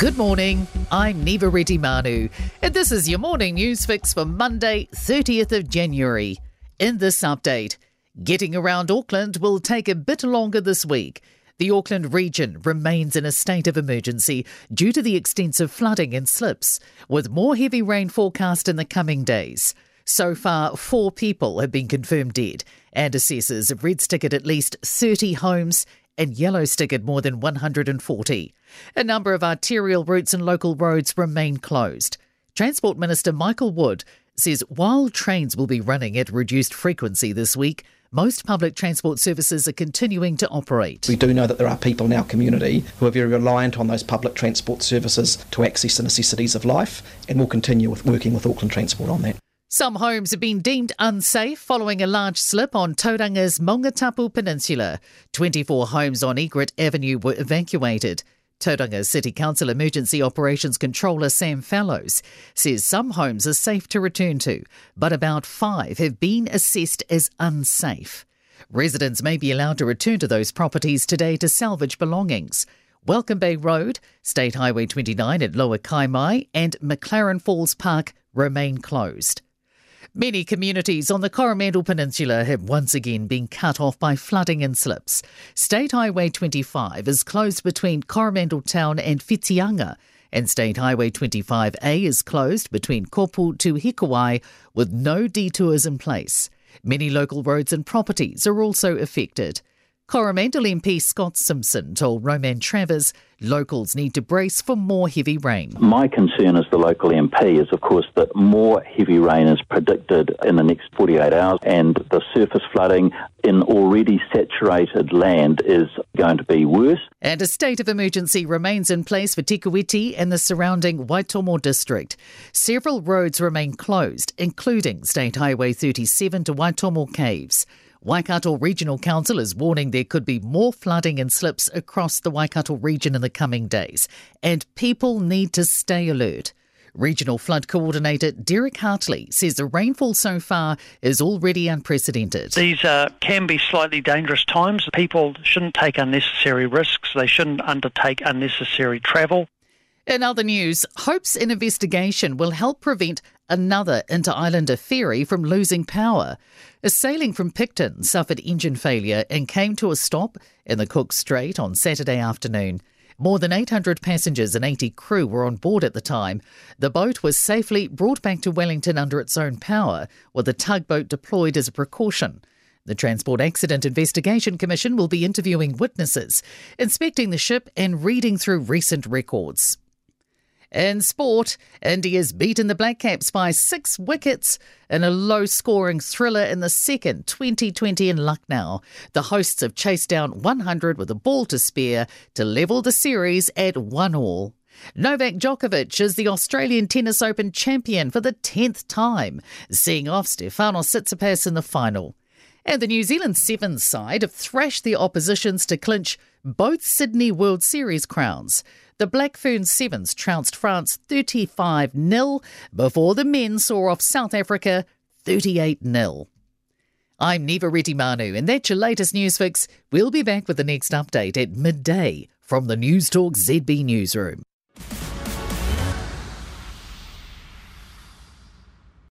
Good morning, I'm Niva Retimanu, and this is your morning news fix for Monday, 30th of January. In this update, getting around Auckland will take a bit longer this week. The Auckland region remains in a state of emergency due to the extensive flooding and slips, with more heavy rain forecast in the coming days. So far, four people have been confirmed dead, and assessors have red stickered at least 30 homes and yellow stickered more than 140. A number of arterial routes and local roads remain closed. Transport Minister Michael Wood says while trains will be running at reduced frequency this week, most public transport services are continuing to operate. We do know that there are people in our community who are very reliant on those public transport services to access the necessities of life, and we'll continue with working with Auckland Transport on that. Some homes have been deemed unsafe following a large slip on Tauranga's Maungatapu Peninsula. 24 homes on Egret Avenue were evacuated. Tauranga City Council Emergency Operations Controller Sam Fallows says some homes are safe to return to, but about five have been assessed as unsafe. Residents may be allowed to return to those properties today to salvage belongings. Welcome Bay Road, State Highway 29 at Lower Kaimai, and McLaren Falls Park remain closed. Many communities on the Coromandel Peninsula have once again been cut off by flooding and slips. State Highway 25 is closed between Coromandel Town and Whitianga, and State Highway 25A is closed between Kopu to Hikuwai with no detours in place. Many local roads and properties are also affected. Coromandel MP Scott Simpson told Roman Travers locals need to brace for more heavy rain. My concern as the local MP is, of course, that more heavy rain is predicted in the next 48 hours, and the surface flooding in already saturated land is going to be worse. And a state of emergency remains in place for Te Kuiti and the surrounding Waitomo district. Several roads remain closed, including State Highway 37 to Waitomo Caves. Waikato Regional Council is warning there could be more flooding and slips across the Waikato region in the coming days, and people need to stay alert. Regional Flood Coordinator Derek Hartley says the rainfall so far is already unprecedented. These uh, can be slightly dangerous times. People shouldn't take unnecessary risks, they shouldn't undertake unnecessary travel. In other news, hopes an investigation will help prevent another Interislander ferry from losing power. A sailing from Picton suffered engine failure and came to a stop in the Cook Strait on Saturday afternoon. More than 800 passengers and 80 crew were on board at the time. The boat was safely brought back to Wellington under its own power, with a tugboat deployed as a precaution. The Transport Accident Investigation Commission will be interviewing witnesses, inspecting the ship, and reading through recent records. In sport, India's beaten the Black Caps by six wickets in a low scoring thriller in the second 2020 in Lucknow. The hosts have chased down 100 with a ball to spare to level the series at 1 all. Novak Djokovic is the Australian Tennis Open champion for the 10th time, seeing off Stefanos Tsitsipas in the final. And the New Zealand Sevens side have thrashed the oppositions to clinch both Sydney World Series crowns. The Black Fern Sevens trounced France 35 0 before the men saw off South Africa 38 0. I'm Niva Retimanu, and that's your latest news fix. We'll be back with the next update at midday from the Newstalk ZB Newsroom.